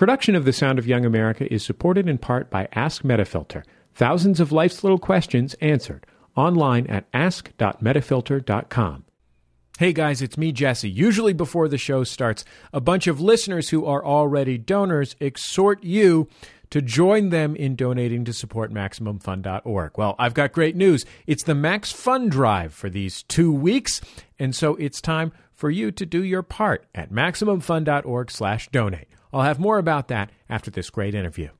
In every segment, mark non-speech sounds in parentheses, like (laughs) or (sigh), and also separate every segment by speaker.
Speaker 1: Production of The Sound of Young America is supported in part by Ask Metafilter. Thousands of life's little questions answered online at ask.metafilter.com. Hey guys, it's me, Jesse. Usually before the show starts, a bunch of listeners who are already donors exhort you to join them in donating to support MaximumFun.org. Well, I've got great news. It's the Max Fun Drive for these two weeks, and so it's time for you to do your part at MaximumFun.org slash donate. I'll have more about that after this great interview.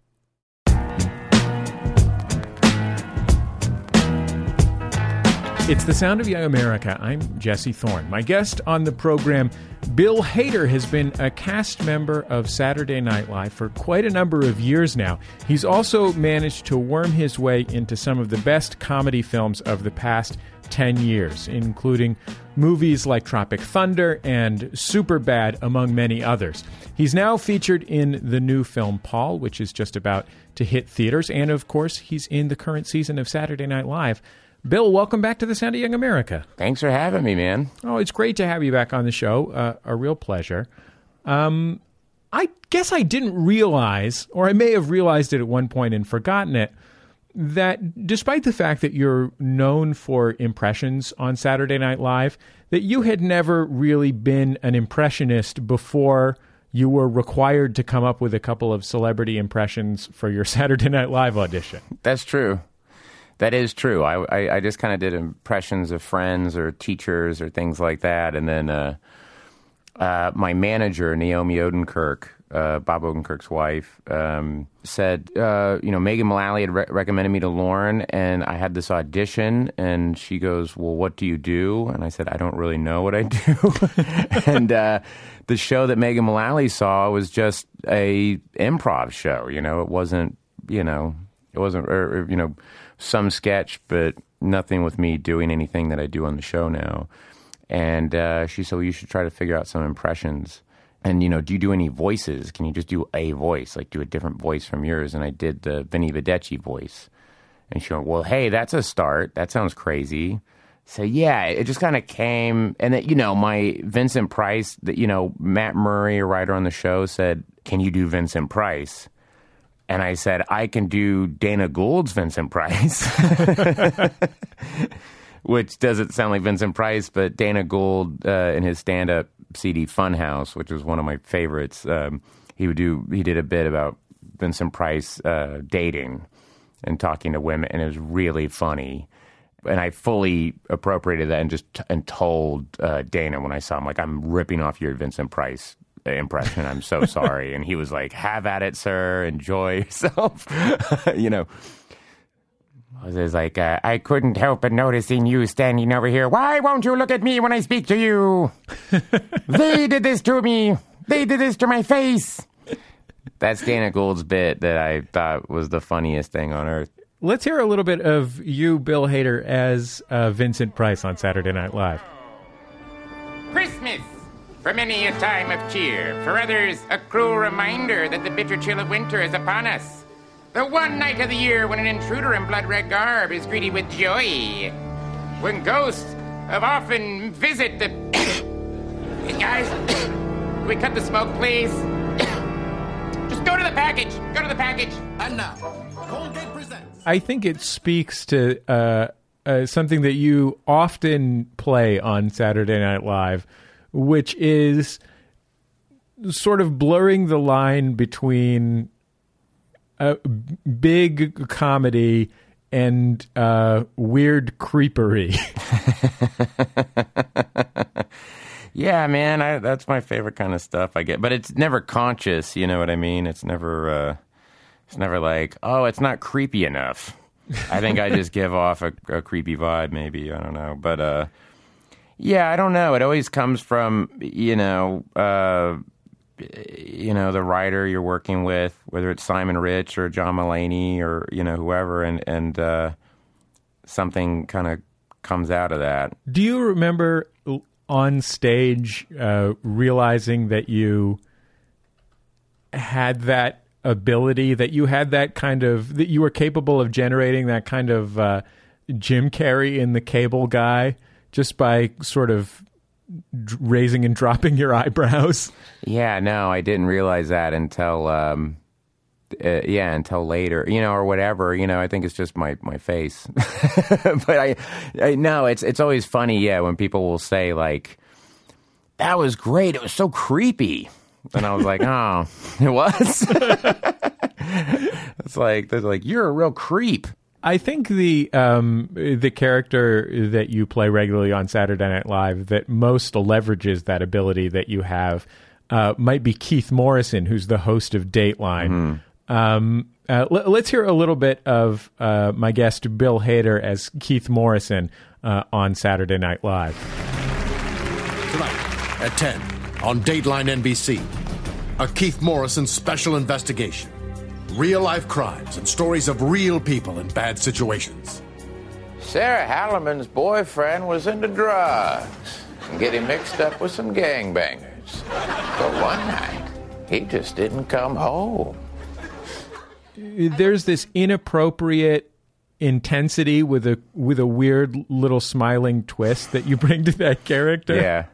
Speaker 1: It's the sound of young America. I'm Jesse Thorn. My guest on the program, Bill Hader, has been a cast member of Saturday Night Live for quite a number of years now. He's also managed to worm his way into some of the best comedy films of the past 10 years, including movies like Tropic Thunder and Superbad, among many others. He's now featured in the new film Paul, which is just about to hit theaters, and of course, he's in the current season of Saturday Night Live. Bill, welcome back to the Sound of Young America.
Speaker 2: Thanks for having me, man.
Speaker 1: Oh, it's great to have you back on the show. Uh, a real pleasure. Um, I guess I didn't realize, or I may have realized it at one point and forgotten it, that despite the fact that you're known for impressions on Saturday Night Live, that you had never really been an impressionist before you were required to come up with a couple of celebrity impressions for your (laughs) Saturday Night Live audition.
Speaker 2: That's true. That is true. I, I, I just kind of did impressions of friends or teachers or things like that. And then uh, uh, my manager, Naomi Odenkirk, uh, Bob Odenkirk's wife, um, said, uh, you know, Megan Mullally had re- recommended me to Lorne, and I had this audition, and she goes, "Well, what do you do?" And I said, "I don't really know what I do." (laughs) and uh, the show that Megan Mullally saw was just a improv show. You know, it wasn't, you know, it wasn't, or, or, you know, some sketch, but nothing with me doing anything that I do on the show now. And uh, she said, "Well, you should try to figure out some impressions." and you know, do you do any voices? Can you just do a voice, like do a different voice from yours? And I did the Vinny Vedecci voice, and she went, "Well, hey, that's a start. That sounds crazy." So yeah, it just kind of came, and that you know, my Vincent Price, that you know, Matt Murray, a writer on the show, said, "Can you do Vincent Price?" And I said, "I can do Dana Gould's Vincent Price." (laughs) Which doesn't sound like Vincent Price, but Dana Gould uh, in his stand-up CD Funhouse, which was one of my favorites. Um, he would do he did a bit about Vincent Price uh, dating and talking to women, and it was really funny. And I fully appropriated that and just and told uh, Dana when I saw him, like, I'm ripping off your Vincent Price impression. I'm so (laughs) sorry. and he was like, "Have at it, sir. Enjoy (laughs) yourself." (laughs) you know. I was like, uh, I couldn't help but noticing you standing over here. Why won't you look at me when I speak to you? they did this to me. They did this to my face. That's Dana Gould's bit that I thought was the funniest thing on earth.
Speaker 1: Let's hear a little bit of you, Bill Hader, as uh, Vincent Price on Saturday Night Live.
Speaker 3: Christmas! For many a time of cheer, for others, a cruel reminder that the bitter chill of winter is upon us. The one night of the year when an intruder in blood red garb is greeted with joy. When ghosts have often visit the. (coughs) Guys, we cut the smoke, please? (coughs) Just go to the package. Go to the package.
Speaker 4: And now, Colgate presents.
Speaker 1: I think it speaks to uh, uh, something that you often play on Saturday Night Live, which is sort of blurring the line between a big comedy and uh, weird creepery. (laughs)
Speaker 2: yeah, man, I, that's my favorite kind of stuff. I get, but it's never conscious. You know what I mean? It's never. Uh, it's never like, oh, it's not creepy enough. I think I just (laughs) give off a, a, creepy vibe. Maybe I don't know, but uh, yeah, I don't know. It always comes from you know. Uh, you know the writer you're working with, whether it's Simon Rich or John Mulaney or you know whoever, and and uh, something kind of comes out of that.
Speaker 1: Do you remember on stage uh, realizing that you had that ability, that you had that kind of that you were capable of generating that kind of uh, Jim Carrey in the Cable Guy just by sort of raising and dropping your eyebrows.
Speaker 2: Yeah, no, I didn't realize that until um, uh, yeah, until later, you know, or whatever. You know, I think it's just my my face. (laughs) but I, I no, it's it's always funny, yeah, when people will say like, "That was great. It was so creepy," and I was like, (laughs) "Oh, (laughs) it was." it's like they're like, "You're a real creep."
Speaker 1: I think the um, the character that you play regularly on Saturday Night Live that most leverages that ability that you have uh, might be Keith Morrison, who's the host of Dateline. Um, uh, l- let's hear a little bit of uh, my guest Bill Hader as Keith Morrison uh, on Saturday Night Live.
Speaker 4: Tonight at 10 on Dateline NBC. A Keith Morrison special investigation. Real life crimes and stories of real people in bad situations.
Speaker 5: Sarah Hallerman's boyfriend was into drugs and getting mixed up with some gangbangers. But one night, he just didn't come home.
Speaker 1: There's this inappropriate intensity with a with a weird little smiling twist that you bring to that character.
Speaker 2: Yeah.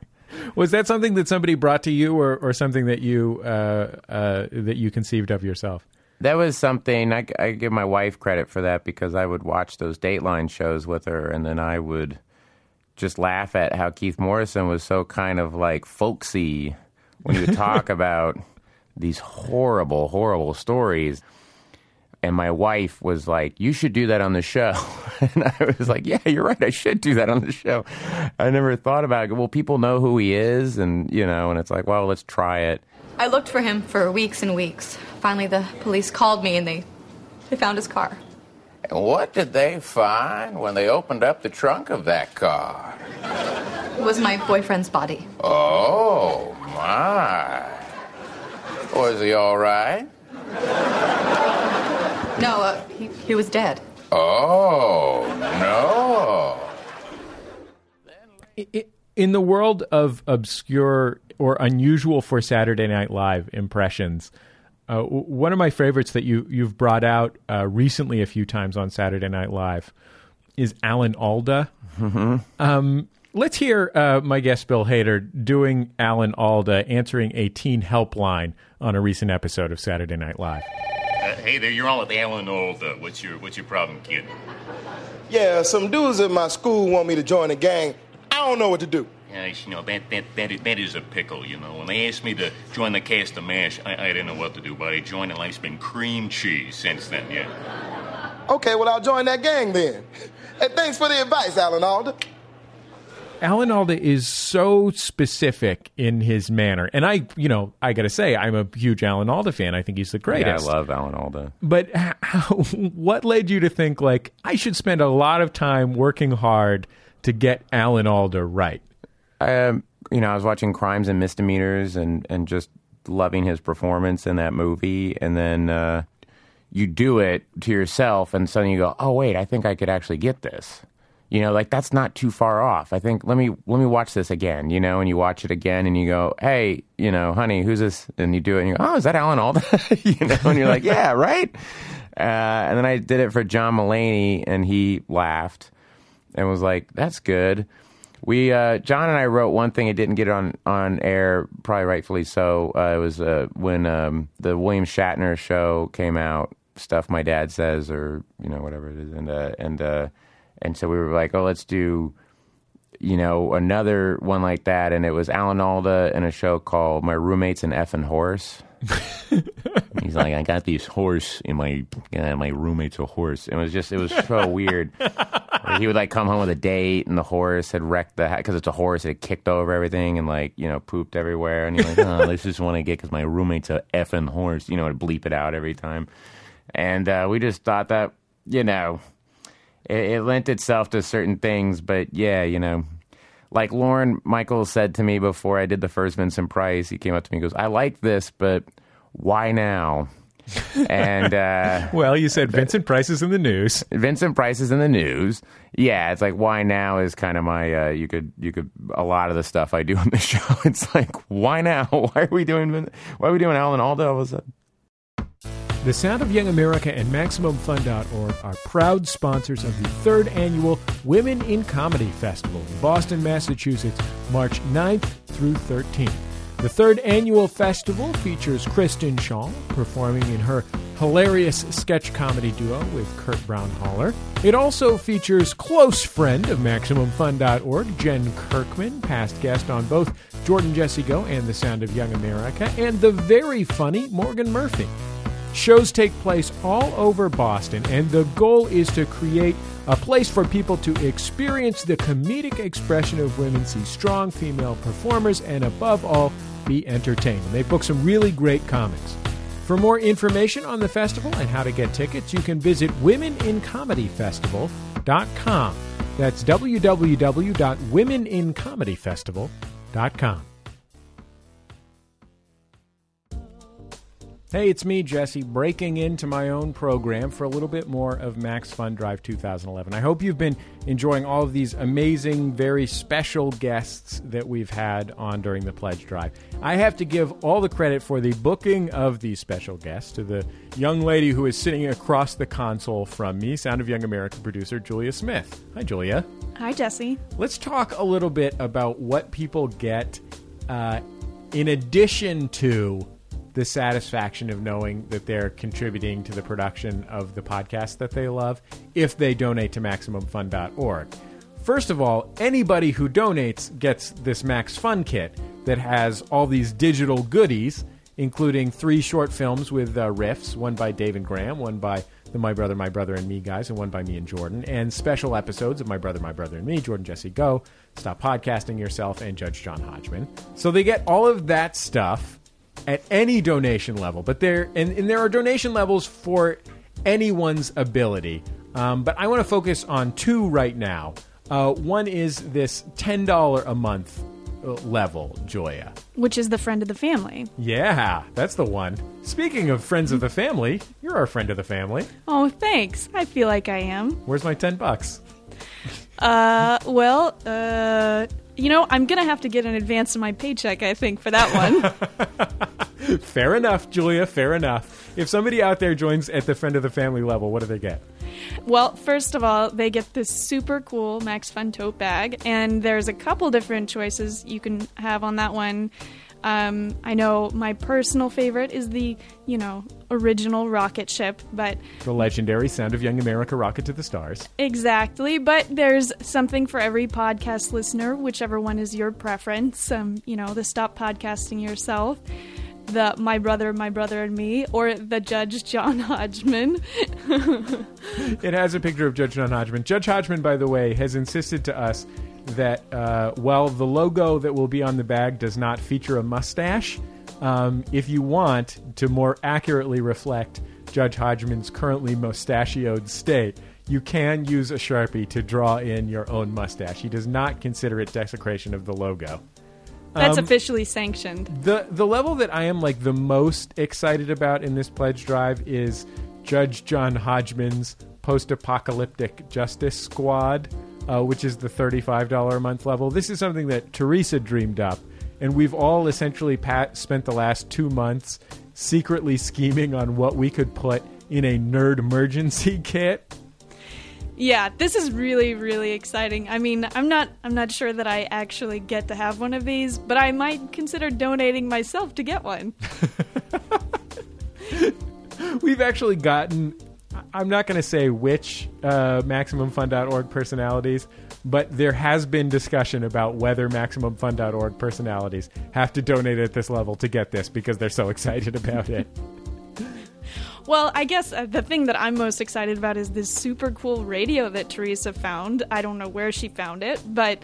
Speaker 1: Was that something that somebody brought to you, or, or something that you uh, uh, that you conceived of yourself?
Speaker 2: That was something I, I give my wife credit for that because I would watch those Dateline shows with her, and then I would just laugh at how Keith Morrison was so kind of like folksy when you (laughs) talk about these horrible, horrible stories. And my wife was like, "You should do that on the show," (laughs) and I was like, "Yeah, you're right. I should do that on the show." I never thought about it. Well, people know who he is, and you know, and it's like, well, let's try it.
Speaker 6: I looked for him for weeks and weeks. Finally, the police called me and they, they found his car.
Speaker 5: And what did they find when they opened up the trunk of that car?
Speaker 6: It was my boyfriend's body.
Speaker 5: Oh, my. Was he all right?
Speaker 6: No, uh, he, he was dead.
Speaker 5: Oh, no.
Speaker 1: In the world of obscure or unusual for Saturday Night Live impressions, uh, one of my favorites that you you've brought out uh, recently a few times on Saturday Night Live is Alan Alda. Um, let's hear uh, my guest Bill Hader doing Alan Alda answering a teen helpline on a recent episode of Saturday Night Live.
Speaker 7: Uh, hey there, you're on with Alan Alda. What's your What's your problem, kid?
Speaker 8: Yeah, some dudes at my school want me to join a gang. I don't know what to do.
Speaker 7: Yeah, you know that that that is, that is a pickle. You know, when they asked me to join the cast of Mash, I, I didn't know what to do, but I joined, and life's been cream cheese since then. Yeah.
Speaker 8: Okay, well, I'll join that gang then. (laughs) Hey, thanks for the advice, Alan Alda.
Speaker 1: Alan Alda is so specific in his manner, and I, you know, I got to say, I'm a huge Alan Alda fan. I think he's the greatest.
Speaker 2: Yeah, I love Alan Alda.
Speaker 1: But how, (laughs) what led you to think like I should spend a lot of time working hard to get Alan Alda right?
Speaker 2: Um, you know, I was watching Crimes and Misdemeanors and, and just loving his performance in that movie. And then uh, you do it to yourself, and suddenly you go, "Oh wait, I think I could actually get this." You know, like that's not too far off. I think let me let me watch this again. You know, and you watch it again, and you go, "Hey, you know, honey, who's this?" And you do it, and you go, "Oh, is that Alan Alda?" (laughs) you know, and you're like, "Yeah, right." Uh, and then I did it for John Mulaney, and he laughed and was like, "That's good." We uh, John and I wrote one thing. It didn't get on on air, probably rightfully so. Uh, it was uh, when um, the William Shatner show came out. Stuff my dad says, or you know whatever it is, and uh, and uh, and so we were like, oh, let's do you know another one like that. And it was Alan Alda in a show called My Roommate's an Effing Horse. (laughs) He's like, I got this horse in my uh, my roommate's a horse. It was just it was so weird. He would like come home with a date, and the horse had wrecked the because it's a horse. It had kicked over everything and like you know pooped everywhere. And you're like, oh, this is one I get because my roommate's a effing horse. You know, to bleep it out every time. And uh, we just thought that you know it, it lent itself to certain things, but yeah, you know. Like Lorne Michaels said to me before I did the first Vincent Price, he came up to me and goes, I like this, but why now? And uh,
Speaker 1: Well, you said Vincent Price is in the news.
Speaker 2: Vincent Price is in the news. Yeah, it's like why now is kind of my uh, you could you could a lot of the stuff I do on the (laughs) show. It's like why now? (laughs) Why are we doing why are we doing Alan Alda all of a sudden?
Speaker 1: The Sound of Young America and MaximumFun.org are proud sponsors of the third annual Women in Comedy Festival in Boston, Massachusetts, March 9th through 13th. The third annual festival features Kristen Schaal performing in her hilarious sketch comedy duo with Kurt Braunohler. It also features close friend of MaximumFun.org, Jen Kirkman, past guest on both Jordan Jesse Go and The Sound of Young America, and the very funny Morgan Murphy. Shows take place all over Boston, and the goal is to create a place for people to experience the comedic expression of women, see strong female performers, and above all, be entertained. They book some really great comics. For more information on the festival and how to get tickets, you can visit womenincomedyfestival.com. That's www.womenincomedyfestival.com. Hey, it's me, Jesse, breaking into my own program for a little bit more of Max Fun Drive 2011. I hope you've been enjoying all of these amazing, very special guests that we've had on during the pledge drive. I have to give all the credit for the booking of these special guests to the young lady who is sitting across the console from me, Sound of Young America producer Julia Smith. Hi, Julia.
Speaker 9: Hi, Jesse.
Speaker 1: Let's talk a little bit about what people get uh, in addition to the satisfaction of knowing that they're contributing to the production of the podcast that they love if they donate to MaximumFun.org. First of all, anybody who donates gets this Max Fun kit that has all these digital goodies, including three short films with uh, riffs one by Dave and Graham, one by the My Brother, My Brother, and Me guys, and one by me and Jordan, and special episodes of My Brother, My Brother, and Me, Jordan Jesse Go, Stop Podcasting Yourself, and Judge John Hodgman. So they get all of that stuff at any donation level, but there and, and there are donation levels for anyone's ability. Um, but I want to focus on two right now. Uh, one is this ten dollar a month uh, level, Joya.
Speaker 9: Which is the friend of the family.
Speaker 1: Yeah, that's the one. Speaking of friends of the family, you're our friend of the family.
Speaker 9: Oh, thanks. I feel like I am.
Speaker 1: Where's my ten bucks?
Speaker 9: Uh, well, uh, you know, I'm gonna have to get an advance of my paycheck. I think for that one. (laughs)
Speaker 1: fair enough, Julia. Fair enough. If somebody out there joins at the friend of the family level, what do they get?
Speaker 9: Well, first of all, they get this super cool Max Fun tote bag, and there's a couple different choices you can have on that one. Um, I know my personal favorite is the, you know, original rocket ship, but
Speaker 1: The legendary Sound of Young America Rocket to the Stars.
Speaker 9: exactly. But there's something for every podcast listener, whichever one is your preference. Um, you know, the Stop Podcasting Yourself, the My Brother, My Brother and Me, or the Judge John (laughs) Hodgman. (laughs)
Speaker 1: It has a picture of Judge John Hodgman. Judge Hodgman, by the way, has insisted to us that uh, while the logo that will be on the bag does not feature a mustache, um, if you want to more accurately reflect Judge Hodgman's currently mustachioed state, you can use a sharpie to draw in your own mustache. He does not consider it desecration of the logo.
Speaker 9: That's
Speaker 1: Um,
Speaker 9: officially sanctioned.
Speaker 1: The the level that I am like the most excited about in this pledge drive is Judge John Hodgman's post-apocalyptic justice squad, uh, which is the thirty-five dollar a month level. This is something that Teresa dreamed up, and we've all essentially pat- spent the last two months secretly scheming on what we could put in a nerd emergency (laughs) kit.
Speaker 9: Yeah, this is really really exciting. I mean, I'm not I'm not sure that I actually get to have one of these, but I might consider donating myself to get one. (laughs)
Speaker 1: We've actually gotten, I'm not going to say which uh, MaximumFun.org personalities, but there has been discussion about whether MaximumFun.org personalities have to donate at this level to get this because they're so (laughs) excited about it.
Speaker 9: Well, I guess uh, the thing that I'm most excited about is this super cool radio that Teresa found. I don't know where she found it, but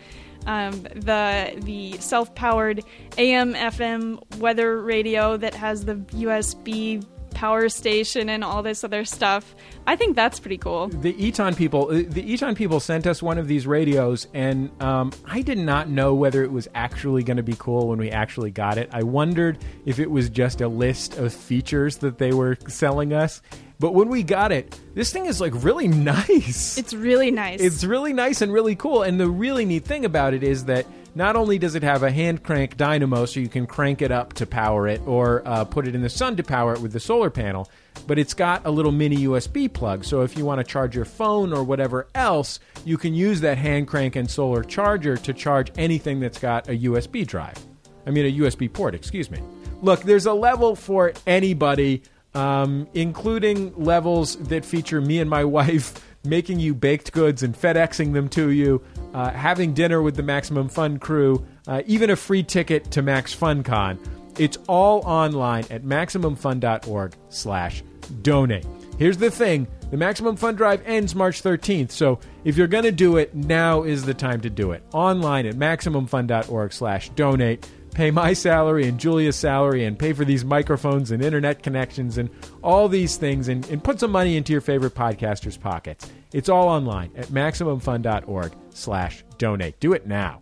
Speaker 9: um, the the self powered AM FM weather radio that has the USB power station and all this other stuff. I think that's pretty cool.
Speaker 1: The Eton people, uh, the Eton people sent us one of these radios, and um, I did not know whether it was actually going to be cool when we actually got it. I wondered if it was just a list of features that they were selling us. But when we got it, this thing is like really (laughs) nice.
Speaker 9: It's really nice.
Speaker 1: It's really nice and really cool. And the really neat thing about it is that not only does it have a hand crank dynamo so you can crank it up to power it or uh, put it in the sun to power it with the solar panel, but it's got a little mini USB plug. So if you want to charge your phone or whatever else, you can use that hand crank and solar charger to charge anything that's got a USB drive. I mean, a USB port, excuse me. Look, there's a level for anybody, um, including levels that feature me and my (laughs) wife making you baked goods and FedExing them to you, uh, having dinner with the Maximum Fun crew, uh, even a free ticket to Max FunCon. It's all online at MaximumFun.org slash donate. Here's the thing. The Maximum Fun Drive ends March 13th, so if you're going to do it, now is the time to do it. Online at MaximumFun.org slash donate. Pay my salary and Julia's salary and pay for these microphones and internet connections and all these things and, and put some money into your favorite podcasters' pockets. It's all online at MaximumFun.org slash donate. Do it now.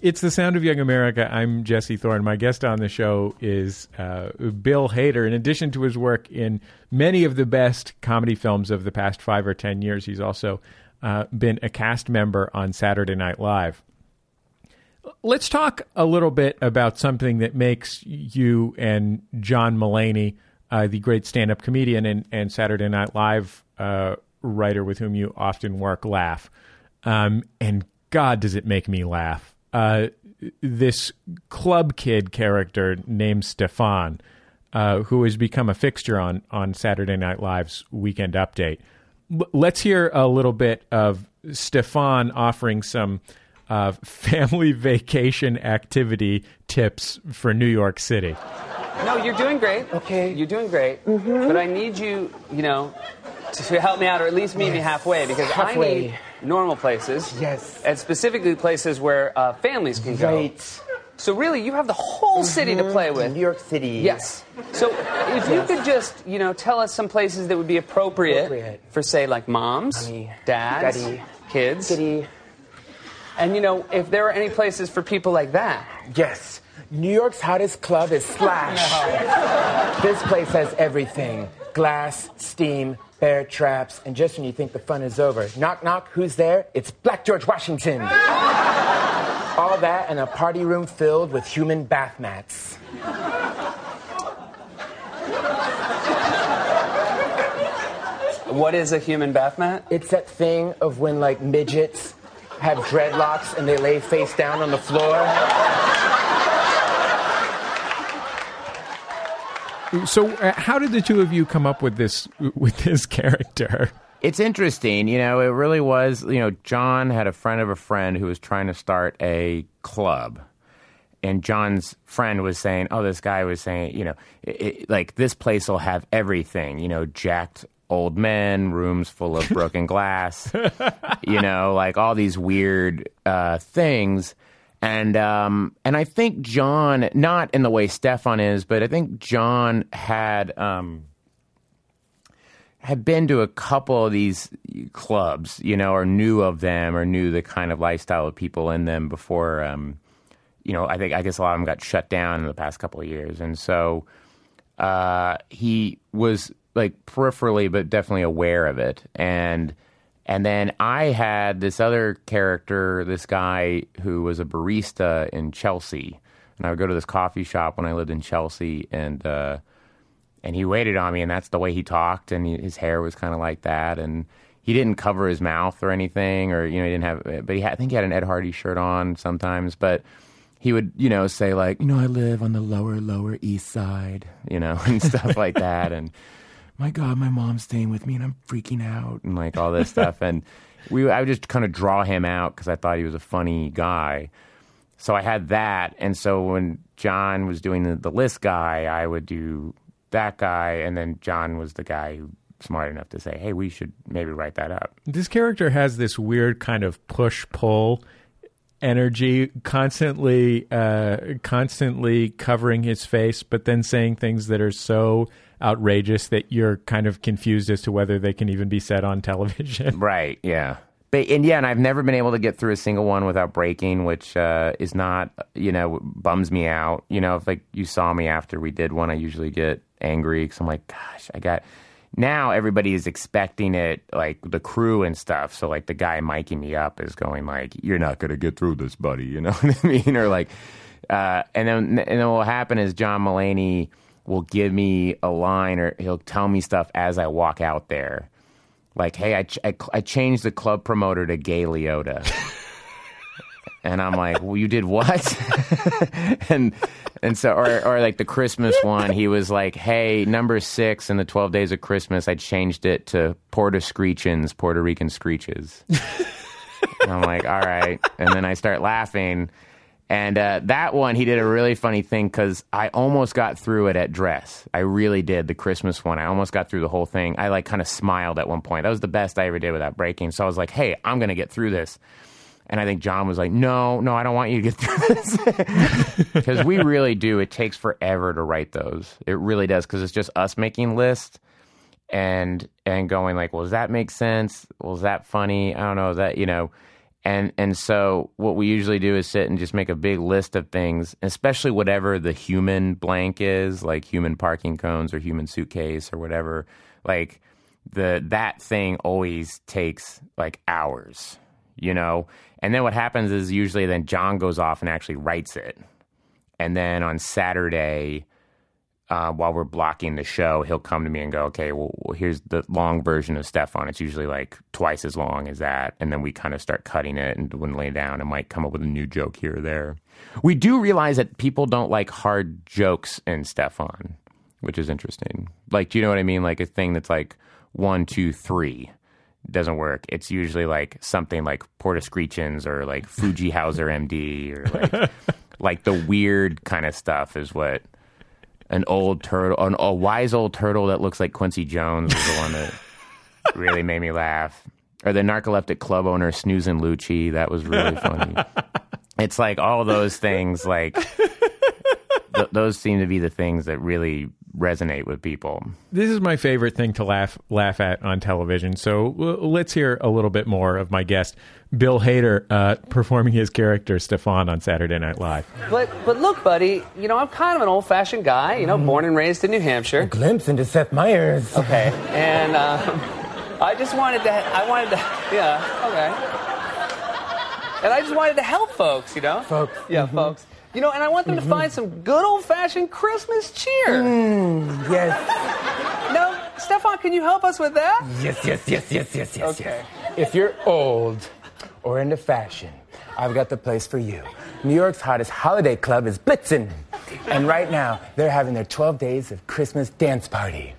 Speaker 1: It's the sound of young America. I'm Jesse Thorn. My guest on the show is uh, Bill Hader. In addition to his work in many of the best comedy films of the past five or ten years, he's also uh, been a cast member on Saturday Night Live. Let's talk a little bit about something that makes you and John Mulaney, uh, the great stand-up comedian and, and Saturday Night Live uh, writer with whom you often work, laugh. Um, and God, does it make me laugh uh, this club kid character named Stefan, uh, who has become a fixture on on Saturday Night Live's Weekend Update. L- let's hear a little bit of Stefan offering some uh, family (laughs) vacation activity tips for New York City.
Speaker 10: No, you're doing great. Okay. You're doing great. Mm-hmm. But I need you, you know, to (laughs) help me out or at least meet yes. me halfway because halfway. I need normal places.
Speaker 11: Yes.
Speaker 10: And specifically places where uh, families can go.
Speaker 11: Right.
Speaker 10: So really, you have the whole city to play mhm. with.
Speaker 11: New York City.
Speaker 10: Yes. So if you could just, you know, tell us some places that would be appropriate, appropriate. for, say, like moms, Mommy, dads, Daddy, kids. And you know, if there are any places for people like that.
Speaker 11: Yes. New York's hottest club is Slash. (laughs) this place has everything glass, steam, bear traps, and just when you think the fun is over, knock, knock, who's there? It's Black George Washington. (laughs) All that in a party room filled with human bath mats.
Speaker 10: What is a human bath mat?
Speaker 11: It's that thing of when, like, midgets have dreadlocks and they lay face down on the floor.
Speaker 1: So, uh, how did the two of you come up with this with this character?
Speaker 2: It's interesting, you know. It really was. You know, John had a friend of a friend who was trying to start a club, and John's friend was saying, "Oh, this guy was saying, you know, it, it, like this place will have everything. You know, jacked old men, rooms full of broken glass, (laughs) you know, like all these weird uh, things." And um, and I think John, not in the way Stefan is, but I think John had um, had been to a couple of these clubs, you know, or knew of them, or knew the kind of lifestyle of people in them before. Um, you know, I think I guess a lot of them got shut down in the past couple of years, and so uh, he was like peripherally, but definitely aware of it, and and then I had this other character, this guy who was a barista in Chelsea. And I would go to this coffee shop when I lived in Chelsea, and uh, and he waited on me, and that's the way he talked, and he, his hair was kind of like that, and he didn't cover his mouth or anything, or you know, he didn't have, eh, but he had, I think he had an Ed Hardy shirt on sometimes, but he would, you know, say like, you know, I live on the lower, lower east side, you know, (laughs) and stuff like that, and my God, my mom's staying with me and I'm freaking out and like all this stuff. And we, I would just kind of draw him out because I thought he was a funny guy. So I had that. And so when John was doing the, the list guy, I would do that guy. And then John was the guy who smart enough to say, hey, we should maybe write that up.
Speaker 1: This character has this weird kind of push pull energy constantly uh, constantly covering his face but then saying things that are so outrageous that you're kind of confused as to whether they can even be said on television. (laughs)
Speaker 2: Right. Yeah. But, and yeah, and I've never been able to get through a single one without breaking, which uh, is not, you know, bums me out. You know, if like you saw me after we did one, I usually get angry because I'm like, gosh, I got, now everybody is expecting it, like the crew and stuff. So like the guy miking me up is going like, "You're not gonna get through this, buddy." You know (laughs) what I mean? Or like, uh, and then and then what will happen is John Mulaney will give me a line or he'll tell me stuff as I walk out there, like, "Hey, I ch- I, I changed the club promoter to Gay Leota." (laughs) And I'm like, well, you did what? (laughs) and and so, or or like the Christmas one, he was like, hey, number six in the Twelve Days of Christmas, I changed it to Puerto Screechins, Puerto Rican Screeches. and (laughs) I'm like, all right. And then I start laughing. And uh, that one, he did a really funny thing because I almost got through it at dress. I really did the Christmas one. I almost got through the whole thing. I like kind of smiled at one point. That was the best I ever did without breaking. So I was like, hey, I'm gonna get through this. And I think John was like, no, no, I don't want you to get through this. (laughs) Because we really do. It takes forever to write those. It really does. Because it's just us making lists and and going like, well, does that make sense? Well, is that funny? I don't know. Is that, you know. And and so what we usually do is sit and just make a big list of things, especially whatever the human blank is, like human parking cones or human suitcase or whatever. Like the that thing always takes like hours, you know. And then what happens is usually then John goes off and actually writes it. And then on Saturday, uh, while we're blocking the show, he'll come to me and go, okay, well, here's the long version of Stefan. It's usually like twice as long as that. And then we kind of start cutting it and dwindling it down and might come up with a new joke here or there. We do realize that people don't like hard jokes in Stefan, which is interesting. Like, do you know what I mean? Like a thing that's like one, two, three doesn't work. It's usually like something like Porta Screechins or like Fuji Hauser MD or like (laughs) like the weird kind of stuff is what an old turtle, an, a wise old turtle that looks like Quincy Jones was the one that really made me laugh. Or the narcoleptic club owner snoozing Lucci, that was really funny. (laughs) it's like all those things, like th- those seem to be the things that really resonate with people.
Speaker 1: This is my favorite thing to laugh laugh at on television. So let's hear a little bit more of my guest, Bill Hader, uh, performing his character Stefan on Saturday Night Live.
Speaker 10: But but look, buddy, you know I'm kind of an old-fashioned guy. You know, born and raised in New Hampshire.
Speaker 11: A glimpse into Seth Meyers.
Speaker 10: Okay, and um, I just wanted to. I wanted to. Yeah. Okay. And I just wanted to help folks. You know.
Speaker 11: Folks.
Speaker 10: Yeah, folks. You know, and I want them to find some good old-fashioned Christmas cheer.
Speaker 11: Mm, yes.
Speaker 10: No, Stefan, can you help us with that?
Speaker 11: Yes, yes, yes, yes, yes, yes.
Speaker 10: Okay.
Speaker 11: yes. If you're old or into fashion, I've got the place for you. New York's hottest holiday club is Blitzen. And right now, they're having their 12 days of Christmas dance party.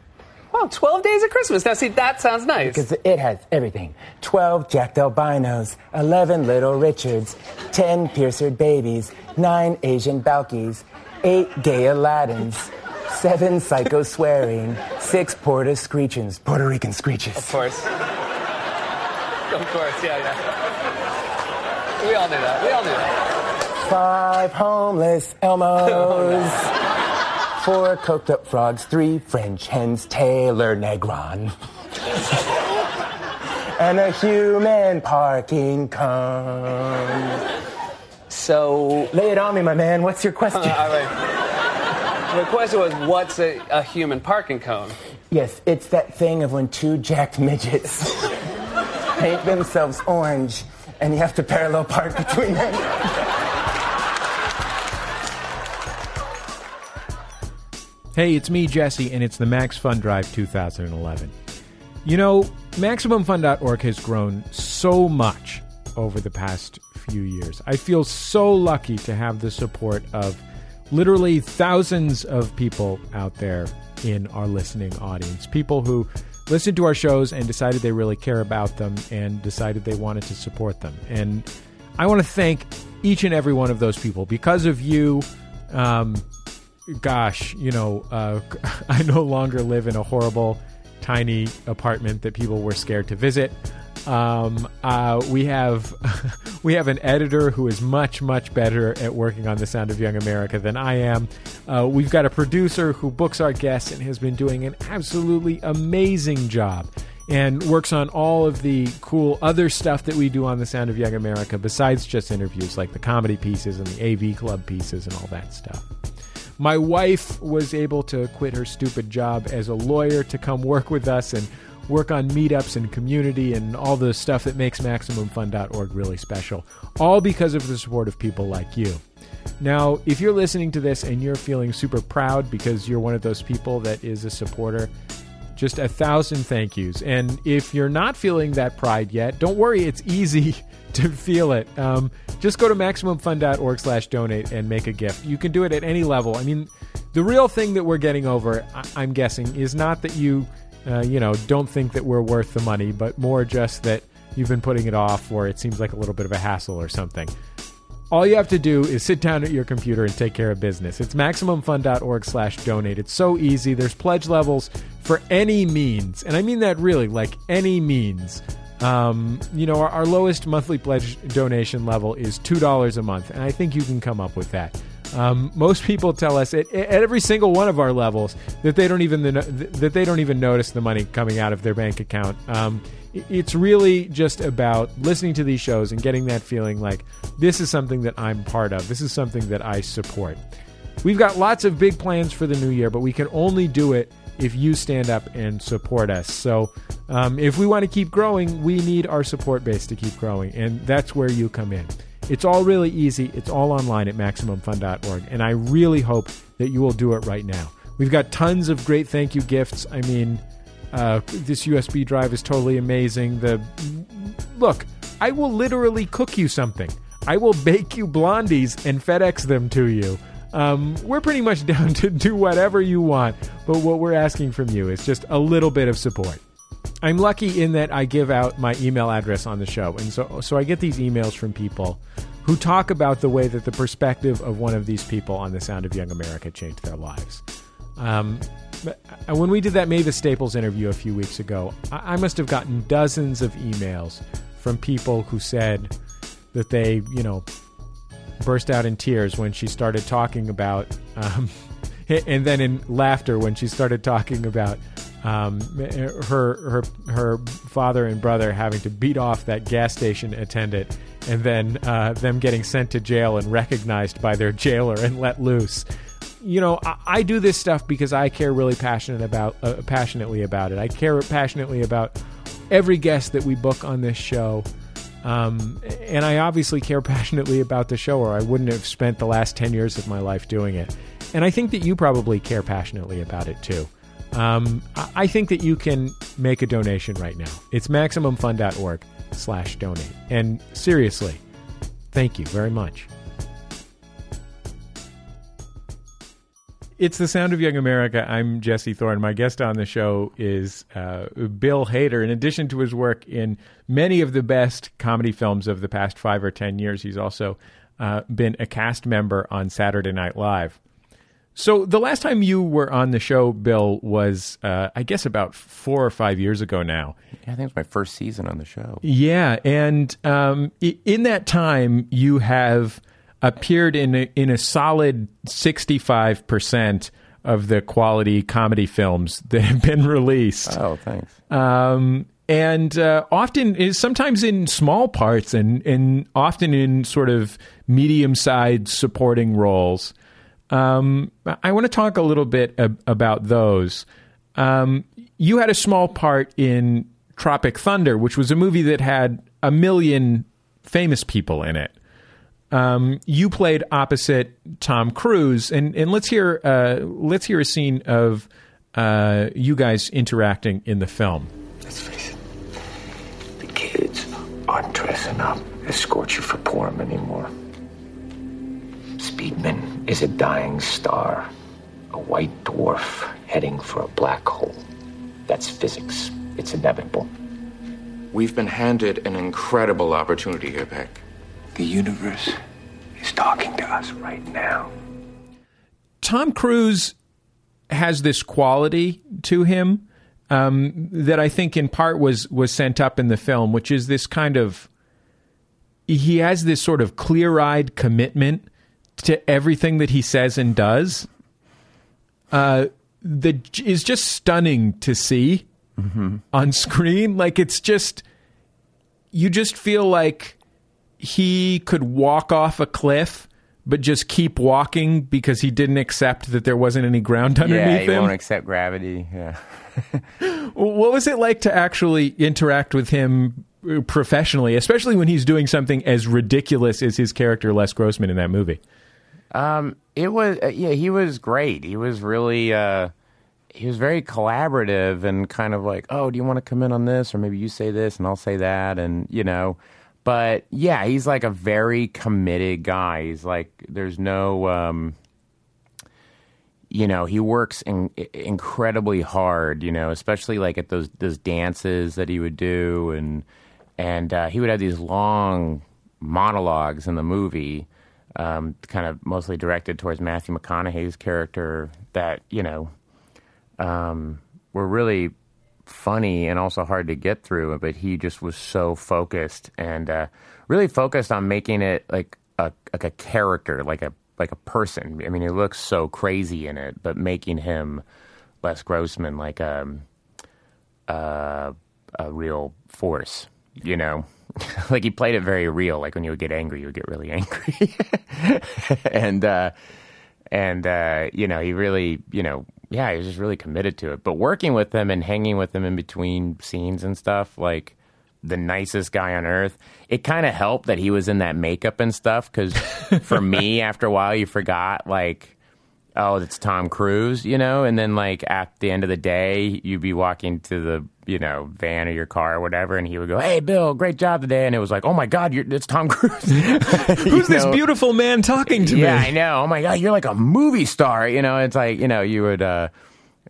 Speaker 10: Wow, 12 days of Christmas. Now, see, that sounds nice.
Speaker 11: Because it has everything 12 Jack Albinos, 11 Little Richards, 10 piercered babies, 9 Asian Balkies, 8 gay Aladdins, 7 psycho swearing, 6 Puerto Screechins, Puerto Rican Screeches.
Speaker 10: Of course. Of course, yeah, yeah. We all knew that. We all knew that.
Speaker 11: Five homeless Elmos. (laughs) Oh, Four coked up frogs, three French hens, Taylor Negron. (laughs) and a human parking cone.
Speaker 10: So.
Speaker 11: Lay it on me, my man. What's your question?
Speaker 10: Uh, all right. The question was, what's a, a human parking cone?
Speaker 11: Yes, it's that thing of when two jacked midgets (laughs) paint themselves orange and you have to parallel park between them.
Speaker 1: Hey, it's me, Jesse, and it's the Max Fun Drive 2011. You know, MaximumFun.org has grown so much over the past few years. I feel so lucky to have the support of literally thousands of people out there in our listening audience. People who listened to our shows and decided they really care about them and decided they wanted to support them. And I want to thank each and every one of those people. Because of you, um, gosh, you know, uh, (laughs) I no longer live in a horrible, tiny apartment that people were scared to visit. Um, uh, we have (laughs) we have an editor who is much much better at working on the Sound of Young America than I am. Uh, we've got a producer who books our guests and has been doing an absolutely amazing job and works on all of the cool other stuff that we do on the Sound of Young America besides just interviews like the comedy pieces and the AV club pieces and all that stuff. My wife was able to quit her stupid job as a lawyer to come work with us and work on meetups and community and all the stuff that makes MaximumFun.org really special. All because of the support of people like you. Now, if you're listening to this and you're feeling super proud because you're one of those people that is a supporter, just a thousand thank yous. And if you're not feeling that pride yet, don't worry, it's easy (laughs) to feel it. Um, just go to MaximumFun.org slash donate and make a gift. You can do it at any level. I mean, the real thing that we're getting over, I- am guessing, is not that you, uh, you know, don't think that we're worth the money, but more just that you've been putting it off or it seems like a little bit of a hassle or something. All you have to do is sit down at your computer and take care of business. It's MaximumFun.org slash donate. It's so easy. There's pledge levels for any means. And I mean that really, like any means. Um, you know, our, our, lowest monthly pledge donation level is $2 a month. And I think you can come up with that. Um, most people tell us at, at, every single one of our levels that they don't even that they don't even notice the money coming out of their bank account. Um, it's really just about listening to these shows and getting that feeling like this is something that I'm part of. This is something that I support. We've got lots of big plans for the new year, but we can only do it if you stand up and support us. So, um, if we want to keep growing, we need our support base to keep growing, and that's where you come in. It's all really easy. It's all online at MaximumFun.org, and I really hope that you will do it right now. We've got tons of great thank you gifts. I mean, uh, this USB drive is totally amazing. The look, I will literally cook you something. I will bake you blondies and FedEx them to you. Um, we're pretty much (laughs) down to do whatever you want, but what we're asking from you is just a little bit of support. I'm lucky in that I give out my email address on the show, and so so I get these emails from people who talk about the way that the perspective of one of these people on the Sound of Young America changed their lives. Um, uh, when we did that Mavis Staples interview a few weeks ago, I, I must have gotten dozens of emails from people who said that they, you know, burst out in tears when she started talking about, um, (laughs) and then in laughter when she started talking about um, her her her father and brother having to beat off that gas station attendant, and then uh, them getting sent to jail and recognized by their jailer and let loose you know, I, I, do this stuff because I care really passionate about uh, passionately about it. I care passionately about every guest that we book on this show. Um, and I obviously care (laughs) passionately about the show, or I wouldn't have spent the last 10 years of my life doing it. And I think that you probably care passionately about it too. Um, I think that you can make a donation right now. It's MaximumFun.org slash donate. And seriously, thank you very much. It's the sound of young America. I'm Jesse Thorn. My guest on the show is uh, Bill Hader. In addition to his work in many of the best comedy films of the past five or ten years, he's also uh, been a cast member on Saturday Night Live. So the last time you were on the show, Bill, was uh, I guess about four or five years ago now.
Speaker 2: Yeah, I think it was my first season on the show.
Speaker 1: Yeah, and um, in that time, you have appeared in a, in a solid 65% of the quality comedy films that have been released.
Speaker 2: Oh, thanks.
Speaker 1: Um, and uh, often is sometimes in small parts and, and often in sort of medium sized supporting roles. Um, I want to talk a little bit ab- about those. Um, you had a small part in Tropic Thunder, which was a movie that had a million famous people in it um, you played opposite Tom Cruise, and and let's hear uh, let's hear a scene of uh, you guys interacting in the film.
Speaker 12: Let's face it, the kids aren't dressing up escort you for Purim anymore. Speedman is a dying star, a white dwarf heading for a black hole. That's physics. It's inevitable.
Speaker 13: We've been handed an incredible opportunity here, Peck.
Speaker 12: The universe is talking to us right now.
Speaker 1: Tom Cruise has this quality to him um, that I think in part was was sent up in the film, which is this kind of he has this sort of clear eyed commitment to everything that he says and does. Uh, that is just stunning to see mm-hmm. on screen. Like it's just you just feel like he could walk off a cliff but just keep walking because he didn't accept that there wasn't any ground underneath.
Speaker 2: yeah,
Speaker 1: underneath
Speaker 2: he
Speaker 1: him.
Speaker 2: won't accept gravity. Yeah. (laughs)
Speaker 1: What was it like to actually interact with him uh, professionally, especially when he's doing something as ridiculous as his character Les Grossman in that movie?
Speaker 2: Um, it was uh, yeah, he was great. He was really uh, he was very collaborative and kind of like, oh, do you want to come in on this, or maybe you say this and I'll say that, and you know. But yeah, he's like a very committed guy. He's like, there's no, um, you know, he works in, incredibly hard. You know, especially like at those those dances that he would do, and and uh, he would have these long monologues in the movie um, kind of mostly directed towards Matthew McConaughey's character that you know um, were really funny and also hard to get through. But he just was so focused and uh, really focused on making it like a like a character, like a like a person. I mean, he looks so crazy in it, but making him Les Grossman like a a, a real force, you know. (laughs) like he played it very real. Like when you would get angry, you would get really angry, (laughs) and uh, and uh, you know he really you know yeah he was just really committed to it. But working with him and hanging with him in between scenes and stuff, like the nicest guy on earth. It kind of helped that he was in that makeup and stuff because for me, (laughs) after a while, you forgot like. Oh, it's Tom Cruise, you know, and then like at the end of the day, you'd be walking to the you know van or your car or whatever, and he would go, "Hey, Bill, great job today," and it was like, "Oh my God, you're, it's Tom Cruise." (laughs)
Speaker 1: Who's this beautiful man talking to
Speaker 2: yeah,
Speaker 1: me?
Speaker 2: I know. Oh my God, you're like a movie star. You know, it's like you know you would. uh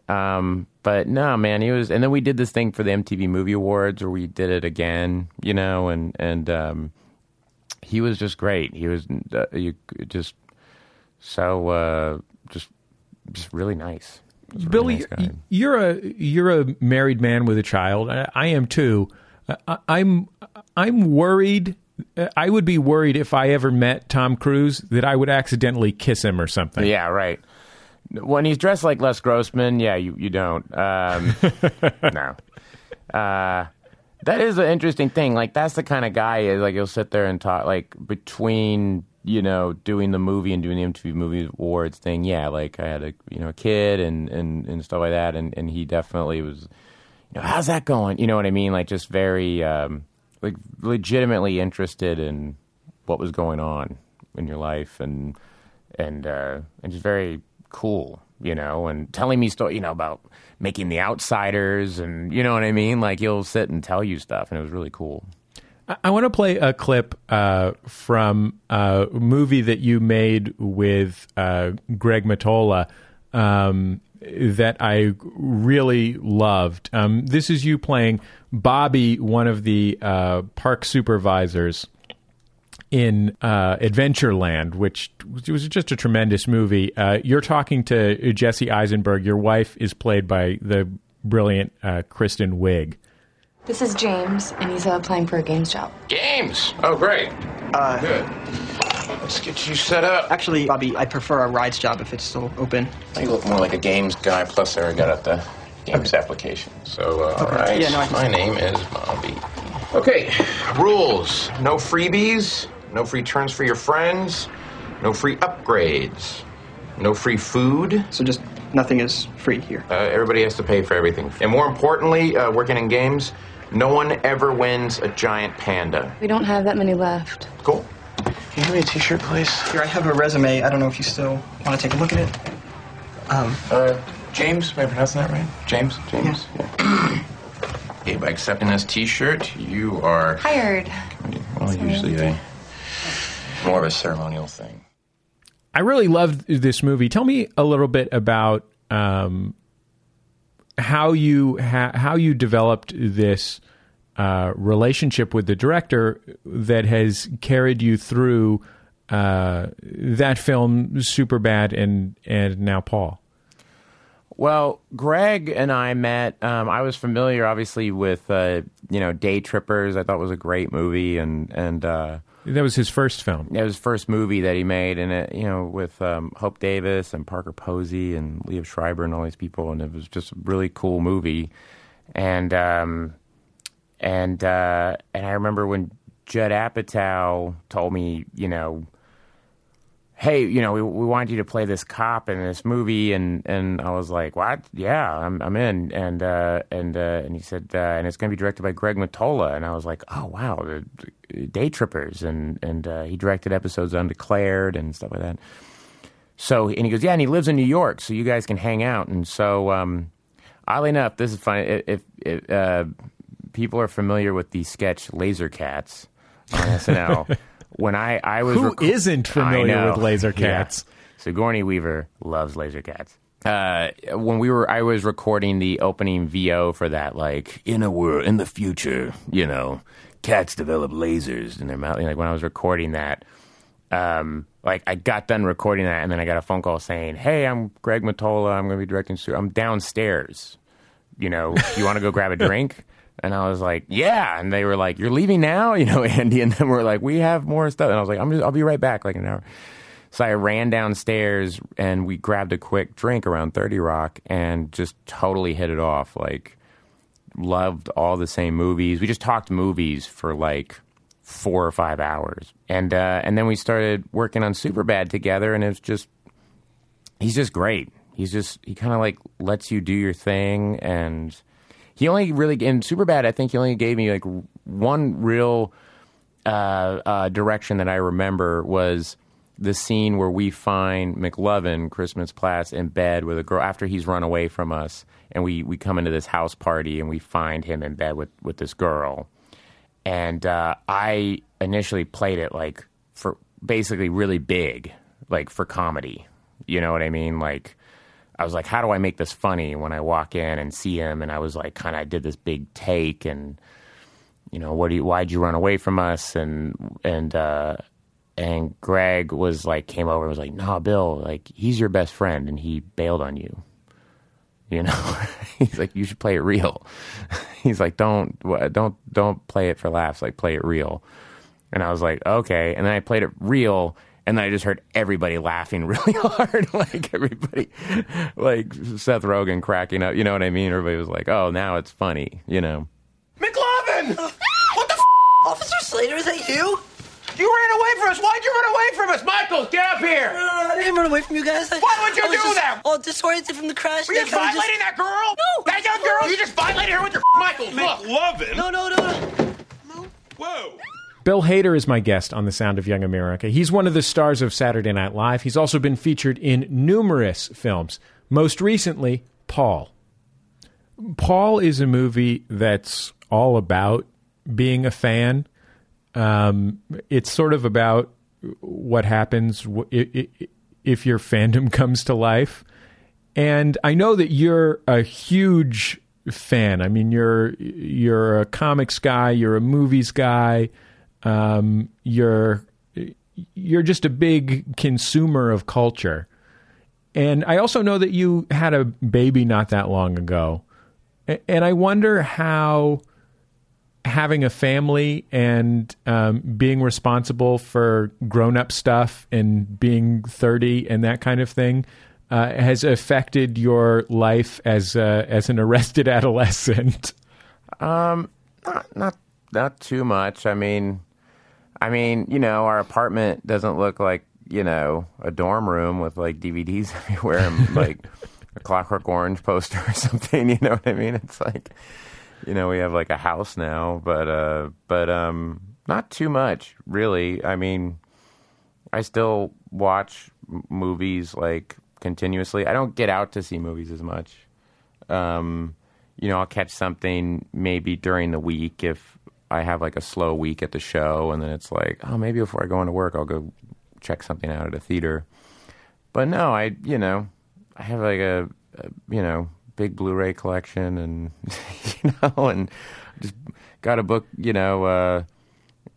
Speaker 2: um, but no, man, he was. And then we did this thing for the MTV Movie Awards, where we did it again. You know, and and um, he was just great. He was uh, you just so uh, just just really nice. Just a really
Speaker 1: Billy,
Speaker 2: nice
Speaker 1: you're a you're a married man with a child. I, I am too. I, I'm I'm worried. I would be worried if I ever met Tom Cruise that I would accidentally kiss him or something.
Speaker 2: Yeah, right. When he's dressed like Les Grossman, yeah, you you don't. Um, (laughs) no. Uh, that is an interesting thing. Like that's the kind of guy is like he'll sit there and talk like between you know doing the movie and doing the MTV Movie Awards thing. Yeah, like I had a you know a kid and and and stuff like that, and and he definitely was. You know, how's that going? You know what I mean? Like just very um, like legitimately interested in what was going on in your life and and uh, and just very cool, you know, and telling me story, you know, about making the outsiders and you know what I mean. Like he'll sit and tell you stuff, and it was really cool.
Speaker 1: I, want to play a clip uh, from a movie that you made with uh, Greg Mottola um, that I really loved. Um, this is you playing Bobby, one of the uh, park supervisors in uh, Adventureland, which was just a tremendous movie. Uh, you're talking to Jesse Eisenberg. Your wife is played by the brilliant uh, Kristen Wiig.
Speaker 14: This is James, and he's uh, applying for a games job.
Speaker 13: Games? Oh, great.
Speaker 15: Uh,
Speaker 13: Good. Let's get you set up.
Speaker 15: Actually, Bobby, I prefer a rides job if it's still open.
Speaker 13: You look more like a games guy, plus I got out the games application. So, uh,
Speaker 15: Okay.
Speaker 13: right.
Speaker 15: Yeah, no,
Speaker 13: My name is Bobby. Okay, rules. No freebies, no free turns for your friends, no free upgrades, no free food.
Speaker 15: So just nothing is free here.
Speaker 13: Uh, everybody has to pay for everything. And more importantly, uh, working in games, no one ever wins a giant panda.
Speaker 14: We don't have that many left.
Speaker 13: Cool. Can you give me a t-shirt, please?
Speaker 15: Here, I have a resume. I don't know if you still want to take a look at it. Um,
Speaker 13: Uh, James, am I pronouncing that right? James? James? Yeah. okay, by accepting this t-shirt, you are,
Speaker 14: Hired.
Speaker 13: well, usually a, more of a ceremonial thing.
Speaker 1: I really loved this movie. Tell me a little bit about um, how you ha- how you developed this uh, relationship with the director that has carried you through uh, that film, Superbad, and and now Paul.
Speaker 2: Well, Greg and I met. Um, I was familiar, obviously, with uh, you know Day Trippers. I thought was a great movie, and and uh,
Speaker 1: That was his first film.
Speaker 2: it was his first movie that he made, and it you know with um, Hope Davis and Parker Posey and Liev Schreiber and all these people, and it was just a really cool movie. And um, and uh, and I remember when Judd Apatow told me, you know, hey, you know, we, we want you to play this cop in this movie, and, and I was like, what? Yeah, I'm I'm in, and uh, and uh, and he said, uh, and it's going to be directed by Greg Mottola, and I was like, oh wow, the, the Day Trippers, and and uh, he directed episodes Undeclared and stuff like that. So and he goes, yeah, and he lives in New York, so you guys can hang out, and so um, oddly enough, this is funny. If, if, uh, people are familiar with the sketch Laser Cats on SNL. (laughs) when I, I was
Speaker 1: Who
Speaker 2: rec-
Speaker 1: isn't familiar with Laser (laughs)
Speaker 2: Yeah.
Speaker 1: Cats?
Speaker 2: Sigourney Weaver loves Laser Cats. Uh, when we were, I was recording the opening VO for that. Like in a world, in the future, you know, cats develop lasers in their mouth. Like when I was recording that, um, like I got done recording that, and then I got a phone call saying, "Hey, I'm Greg Mottola. I'm going to be directing. I'm downstairs. You know, you want to go grab a (laughs) drink?" And I was like, "Yeah." And they were like, "You're leaving now?" (laughs) You know, Andy and them were like, "We have more stuff." And I was like, "I'm just, I'll be right back, like an hour." So I ran downstairs and we grabbed a quick drink around 30 Rock and just totally hit it off. Like, loved all the same movies. We just talked movies for like four or five hours. And, uh, and then we started working on Superbad together and it was just, he's just great. He's just, he kind of like lets you do your thing. And he only really, in Superbad, I think he only gave me like one real, uh, uh, direction that I remember was the scene where we find McLovin, Chris Mintz-Plasse, in bed with a girl after he's run away from us, and we, we come into this house party and we find him in bed with, with this girl. And uh, I initially played it like for basically really big, like for comedy. You know what I mean? Like, I was like, how do I make this funny when I walk in and see him? And I was like, kind of, I did this big take and you know, what do you, why'd you run away from us? And, and, uh, and Greg was like, came over and was like, nah, Bill, like, he's your best friend and he bailed on you. You know, (laughs) he's like, you should play it real. (laughs) he's like, don't, don't, don't play it for laughs. Like, play it real. And I was like, okay. And then I played it real. And then I just heard everybody laughing (laughs) really hard. (laughs) like, everybody, like Seth Rogen cracking up. You know what I mean? Everybody was like, oh, now it's funny, you know.
Speaker 16: McLovin! Uh, what the f? Officer Slater, is that you? You ran away from us. Why'd you run away from us? Michael, get up here!
Speaker 17: No, no, no, I didn't run away from you guys. I,
Speaker 16: Why would you
Speaker 17: I
Speaker 16: do
Speaker 17: just
Speaker 16: that?
Speaker 17: All disoriented from the crash.
Speaker 16: Were you
Speaker 17: and I kinda
Speaker 16: violating that girl? No! That young girl? You just violated her with your f- Michael, look!
Speaker 17: McLovin? No, no, no, no.
Speaker 16: Whoa!
Speaker 1: Bill Hader is my guest on The Sound of Young America. He's one of the stars of Saturday Night Live. He's also been featured in numerous films, most recently, Paul. Paul is a movie that's all about being a fan. Um, it's sort of about what happens if your fandom (laughs) comes to life. And I know that you're a huge fan. I mean, you're you're a comics guy, you're a movies guy, um, you're you're just a big consumer of culture. And I also know that you had a baby not that long ago. And I wonder how having a family and um, being responsible for grown up stuff and being 30 and that kind of thing uh, has affected your life as uh, as an arrested (laughs) adolescent.
Speaker 2: Um, not not not too much. I mean, I mean, you know, our apartment doesn't look like you know a dorm room with like DVDs (laughs) everywhere and (laughs) like a Clockwork Orange poster or (laughs) something. You know what I mean? It's like, you know, we have like a house now, but uh, but um, not too much really. I mean, I still watch m- movies like continuously. I don't get out to see movies as much. Um, you know, I'll catch something maybe during the week if I have like a slow week at the show, and then it's like, oh, maybe before I go into work, I'll go check something out at a theater. But no, I, you know, I have like a, a you know, big Blu-ray collection, and (laughs) you know, and just got a book, you know. uh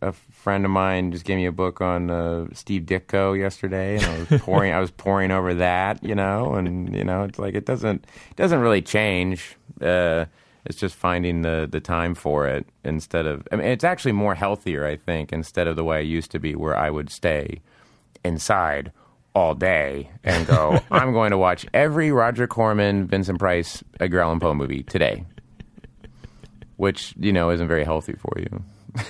Speaker 2: a friend of mine just gave me a book on uh, Steve Ditko yesterday, and I was (laughs) poring. I was poring over that, you know, and you know, it's like it doesn't it doesn't really change. Uh, it's just finding the the time for it instead of. I mean, it's actually more healthier, I think, instead of the way I used to be, where I would stay inside all day and go. (laughs) I'm going to watch every Roger Corman, Vincent Price, Edgar Allan Poe movie today, which you know isn't very healthy for you. (laughs)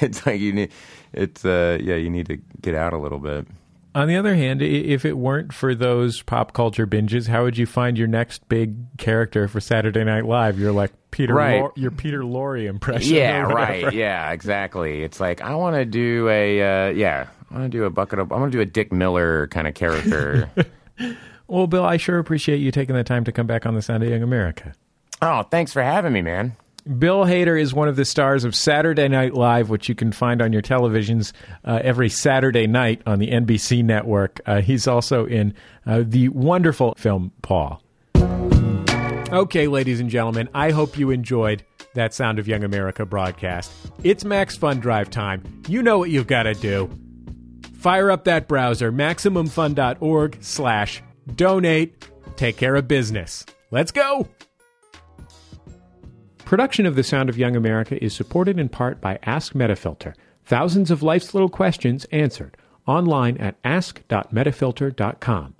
Speaker 2: it's like you need it's uh yeah you need to get out a little bit
Speaker 1: On the other hand, if it weren't for those pop culture binges, how would you find your next big character for Saturday Night Live? You're like Peter,
Speaker 2: Right.
Speaker 1: Lau- your Peter Lorre impression.
Speaker 2: Yeah, right. Yeah, exactly. It's like I want to do a uh, yeah, I want to do a bucket of I want to do a Dick Miller kind of character. (laughs)
Speaker 1: Well, Bill, I sure appreciate you taking the time to come back on the Sound of Young America.
Speaker 2: oh, thanks for having me, man.
Speaker 1: Bill Hader is one of the stars of Saturday Night Live, which you can find on your televisions uh, every Saturday night on the NBC network. Uh, he's also in uh, the wonderful film Paul. Okay, ladies and gentlemen, I hope you enjoyed that Sound of Young America broadcast. It's Max Fun Drive time. You know what you've got to do. Fire up that browser, MaximumFun.org slash donate. Take care of business. Let's go! Production of The Sound of Young America is supported in part by Ask Metafilter. Thousands of life's little questions answered online at ask.metafilter.com.